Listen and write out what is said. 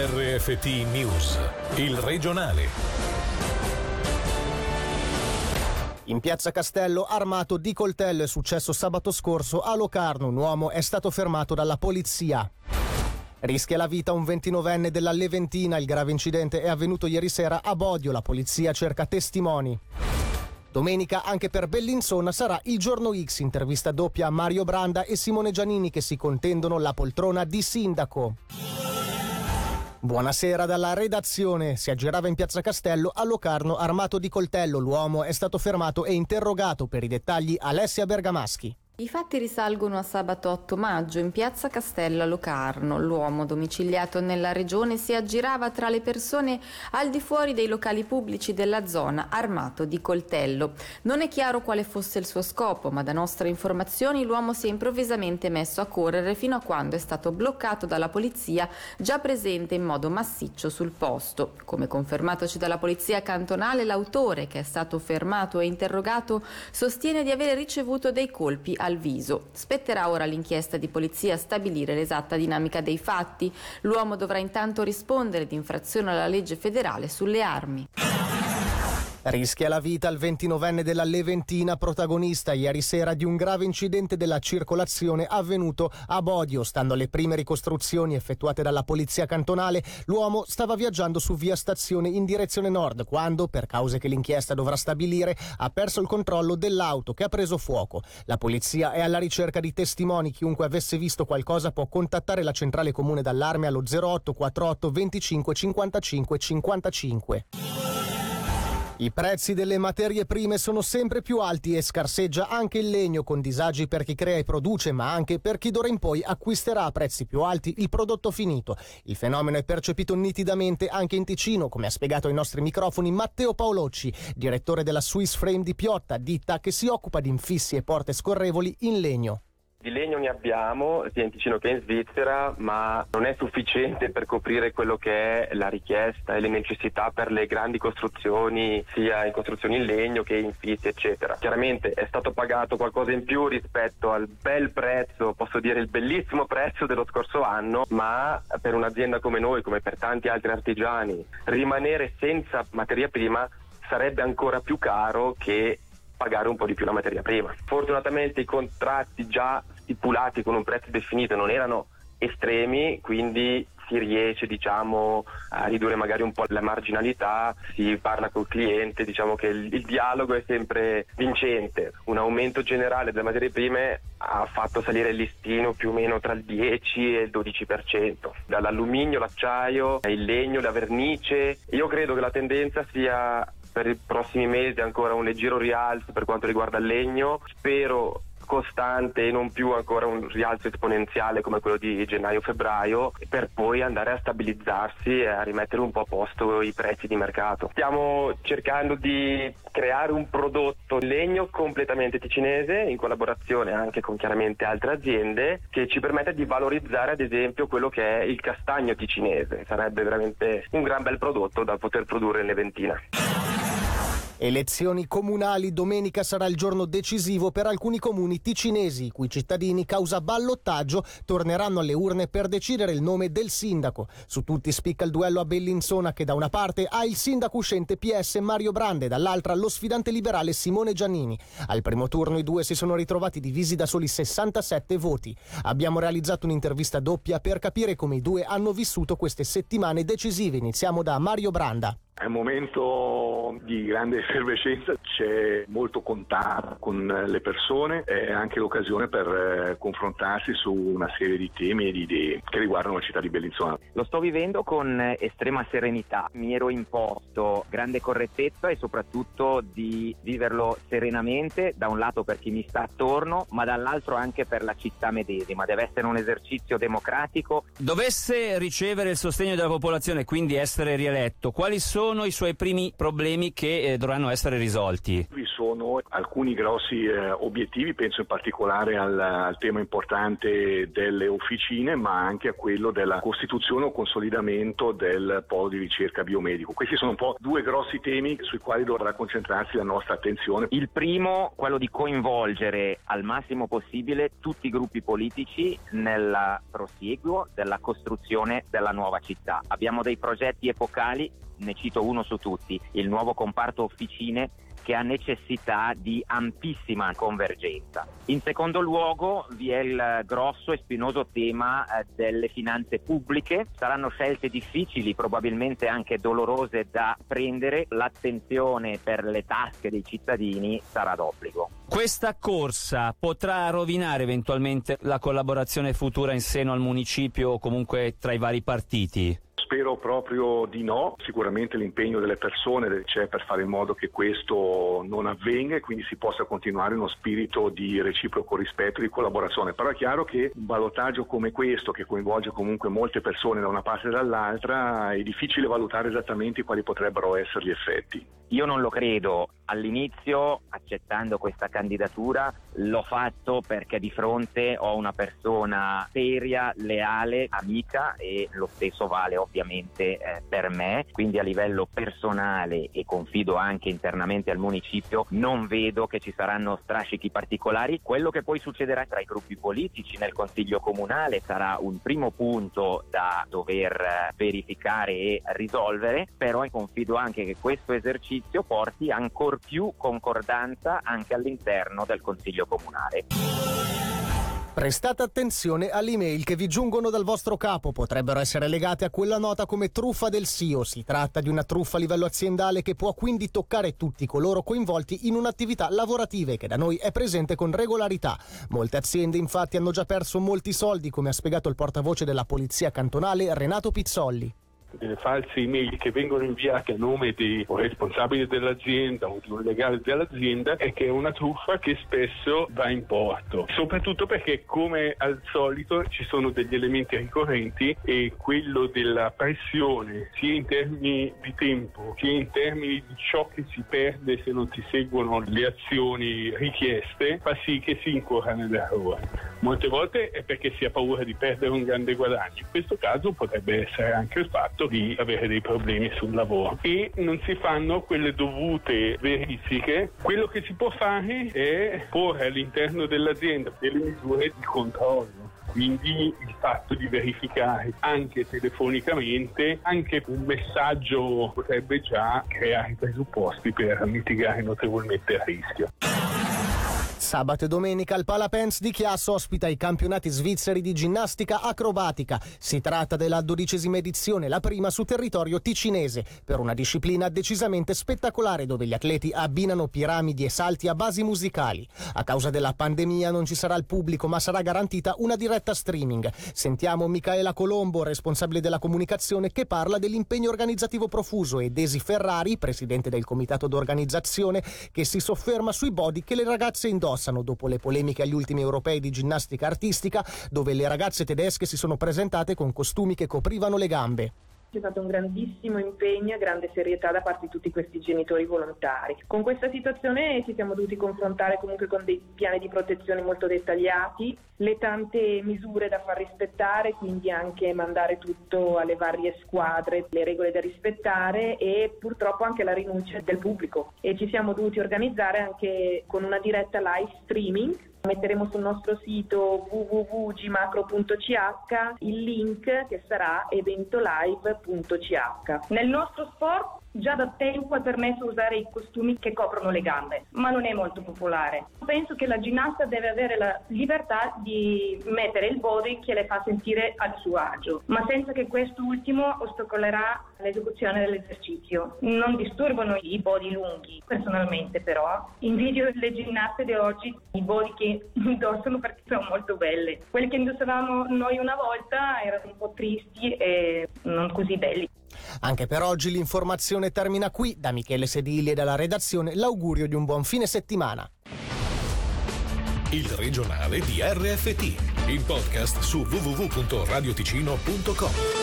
RFT News, il regionale. In piazza Castello, armato di coltello, è successo sabato scorso a Locarno. Un uomo è stato fermato dalla polizia. Rischia la vita un 29enne della Leventina. Il grave incidente è avvenuto ieri sera a Bodio. La polizia cerca testimoni. Domenica anche per Bellinzona sarà il giorno X, intervista doppia a Mario Branda e Simone Giannini che si contendono la poltrona di sindaco. Buonasera dalla redazione. Si aggirava in piazza Castello a Locarno armato di coltello. L'uomo è stato fermato e interrogato per i dettagli Alessia Bergamaschi. I fatti risalgono a sabato 8 maggio in piazza Castello a Locarno. L'uomo domiciliato nella regione si aggirava tra le persone al di fuori dei locali pubblici della zona armato di coltello. Non è chiaro quale fosse il suo scopo, ma da nostre informazioni l'uomo si è improvvisamente messo a correre fino a quando è stato bloccato dalla polizia già presente in modo massiccio sul posto. Come confermatoci dalla polizia cantonale, l'autore che è stato fermato e interrogato sostiene di avere ricevuto dei colpi al viso. Spetterà ora all'inchiesta di polizia stabilire l'esatta dinamica dei fatti. L'uomo dovrà intanto rispondere di infrazione alla legge federale sulle armi. Rischia la vita il 29enne della Leventina, protagonista ieri sera di un grave incidente della circolazione avvenuto a Bodio. Stando alle prime ricostruzioni effettuate dalla polizia cantonale, l'uomo stava viaggiando su via stazione in direzione nord quando, per cause che l'inchiesta dovrà stabilire, ha perso il controllo dell'auto che ha preso fuoco. La polizia è alla ricerca di testimoni. Chiunque avesse visto qualcosa può contattare la centrale comune d'allarme allo 0848 25 55 55. I prezzi delle materie prime sono sempre più alti e scarseggia anche il legno con disagi per chi crea e produce, ma anche per chi d'ora in poi acquisterà a prezzi più alti il prodotto finito. Il fenomeno è percepito nitidamente anche in Ticino, come ha spiegato ai nostri microfoni Matteo Paolocci, direttore della Swiss Frame di Piotta, ditta che si occupa di infissi e porte scorrevoli in legno. Di legno ne abbiamo sia in Ticino che in Svizzera, ma non è sufficiente per coprire quello che è la richiesta e le necessità per le grandi costruzioni, sia in costruzioni in legno che in fissi, eccetera. Chiaramente è stato pagato qualcosa in più rispetto al bel prezzo, posso dire il bellissimo prezzo dello scorso anno, ma per un'azienda come noi, come per tanti altri artigiani, rimanere senza materia prima sarebbe ancora più caro che pagare un po' di più la materia prima. Fortunatamente i contratti già stipulati con un prezzo definito non erano estremi, quindi si riesce diciamo, a ridurre magari un po' la marginalità, si parla col cliente, diciamo che il, il, dialogo è sempre vincente. Un aumento generale delle materie prime ha fatto salire il listino più o meno tra il 10 e il 12%, dall'alluminio, l'acciaio, il legno, la vernice. Io credo che la tendenza sia per i prossimi mesi ancora un leggero rialzo per quanto riguarda il legno. Spero costante e non più ancora un rialzo esponenziale come quello di gennaio-febbraio per poi andare a stabilizzarsi e a rimettere un po' a posto i prezzi di mercato. Stiamo cercando di creare un prodotto legno completamente ticinese in collaborazione anche con chiaramente altre aziende che ci permette di valorizzare ad esempio quello che è il castagno ticinese. Sarebbe veramente un gran bel prodotto da poter produrre in Leventina. Elezioni comunali, domenica sarà il giorno decisivo per alcuni comuni ticinesi, i cui cittadini, causa ballottaggio, torneranno alle urne per decidere il nome del sindaco. Su tutti spicca il duello a Bellinzona che da una parte ha il sindaco uscente PS Mario Brande, dall'altra lo sfidante liberale Simone Giannini. Al primo turno i due si sono ritrovati divisi da soli 67 voti. Abbiamo realizzato un'intervista doppia per capire come i due hanno vissuto queste settimane decisive. Iniziamo da Mario Branda. È un momento di grande effervescenza, c'è molto contatto con le persone, è anche l'occasione per eh, confrontarsi su una serie di temi e di idee che riguardano la città di Bellinzona. Lo sto vivendo con estrema serenità, mi ero imposto grande correttezza e soprattutto di viverlo serenamente, da un lato per chi mi sta attorno, ma dall'altro anche per la città medesima. Deve essere un esercizio democratico. Dovesse ricevere il sostegno della popolazione, quindi essere rieletto, quali sono sono i suoi primi problemi che eh, dovranno essere risolti? Vi sono alcuni grossi eh, obiettivi, penso in particolare al, al, tema importante delle officine, ma anche a quello della costituzione o consolidamento del polo di ricerca biomedico. Questi sono un po' due grossi temi sui quali dovrà concentrarsi la nostra attenzione. Il primo, quello di coinvolgere al massimo possibile tutti i gruppi politici nel prosieguo della costruzione della nuova città. Abbiamo dei progetti epocali, ne cito uno su tutti, il nuovo comparto officine che ha necessità di ampissima convergenza. In secondo luogo vi è il grosso e spinoso tema eh, delle finanze pubbliche. Saranno scelte difficili, probabilmente anche dolorose da prendere. L'attenzione per le tasche dei cittadini sarà d'obbligo. Questa corsa potrà rovinare eventualmente la collaborazione futura in seno al municipio o comunque tra i vari partiti? Spero proprio di no, sicuramente l'impegno delle persone c'è per fare in modo che questo non avvenga e quindi si possa continuare uno spirito di reciproco rispetto e di collaborazione. Però è chiaro che un ballottaggio come questo, che coinvolge comunque molte persone da una parte e dall'altra, è difficile valutare esattamente quali potrebbero essere gli effetti. Io non lo credo. All'inizio, accettando questa candidatura, l'ho fatto perché di fronte ho una persona seria, leale, amica e lo stesso vale ovviamente eh, per me. Quindi a livello personale e confido anche internamente al municipio, non vedo che ci saranno strascichi particolari. Quello che poi succederà tra i gruppi politici nel Consiglio Comunale sarà un primo punto da dover eh, verificare e risolvere, però confido anche che questo esercizio porti ancora più concordanza anche all'interno del Consiglio Comunale. Prestate attenzione alle email che vi giungono dal vostro capo, potrebbero essere legate a quella nota come truffa del SIO. Si tratta di una truffa a livello aziendale che può quindi toccare tutti coloro coinvolti in un'attività lavorativa che da noi è presente con regolarità. Molte aziende infatti hanno già perso molti soldi, come ha spiegato il portavoce della Polizia Cantonale Renato Pizzolli delle false email che vengono inviate a nome di un responsabile dell'azienda o di un legale dell'azienda è che è una truffa che spesso va in porto, soprattutto perché come al solito ci sono degli elementi ricorrenti e quello della pressione sia in termini di tempo sia in termini di ciò che si perde se non si seguono le azioni richieste fa sì che si incorra nell'errore. Molte volte è perché si ha paura di perdere un grande guadagno, in questo caso potrebbe essere anche il fatto di avere dei problemi sul lavoro e non si fanno quelle dovute verifiche. Quello che si può fare è porre all'interno dell'azienda delle misure di controllo. Quindi il fatto di verificare anche telefonicamente, anche un messaggio potrebbe già creare presupposti per mitigare notevolmente il rischio. Sabato e domenica il Palapens di Chiasso ospita i campionati svizzeri di ginnastica acrobatica. Si tratta della dodicesima edizione, la prima su territorio ticinese, per una disciplina decisamente spettacolare dove gli atleti abbinano piramidi e salti a basi musicali. A causa della pandemia non ci sarà il pubblico, ma sarà garantita una diretta streaming. Sentiamo Michaela Colombo, responsabile della comunicazione, che parla dell'impegno organizzativo profuso e Desi Ferrari, presidente del comitato d'organizzazione, che si sofferma sui body che le ragazze indossano indossano dopo le polemiche agli ultimi europei di ginnastica artistica, dove le ragazze tedesche si sono presentate con costumi che coprivano le gambe. C'è stato un grandissimo impegno e grande serietà da parte di tutti questi genitori volontari. Con questa situazione ci siamo dovuti confrontare comunque con dei piani di protezione molto dettagliati, le tante misure da far rispettare, quindi anche mandare tutto alle varie squadre, le regole da rispettare e purtroppo anche la rinuncia del pubblico. E ci siamo dovuti organizzare anche con una diretta live streaming Metteremo sul nostro sito www.gmacro.ch il link che sarà eventolive.ch. Nel nostro sport Già da tempo è permesso usare i costumi che coprono le gambe, ma non è molto popolare. Penso che la ginnasta deve avere la libertà di mettere il body che le fa sentire al suo agio, ma senza che quest'ultimo ostacolerà l'esecuzione dell'esercizio. Non disturbano i body lunghi, personalmente però. Invidio le ginnaste di oggi, i body che indossano perché sono molto belle. Quelli che indossavamo noi una volta erano un po' tristi e non così belli. Anche per oggi l'informazione termina qui. Da Michele Sedili e dalla redazione l'augurio di un buon fine settimana. Il regionale di RFT, il podcast su www.radioticino.com.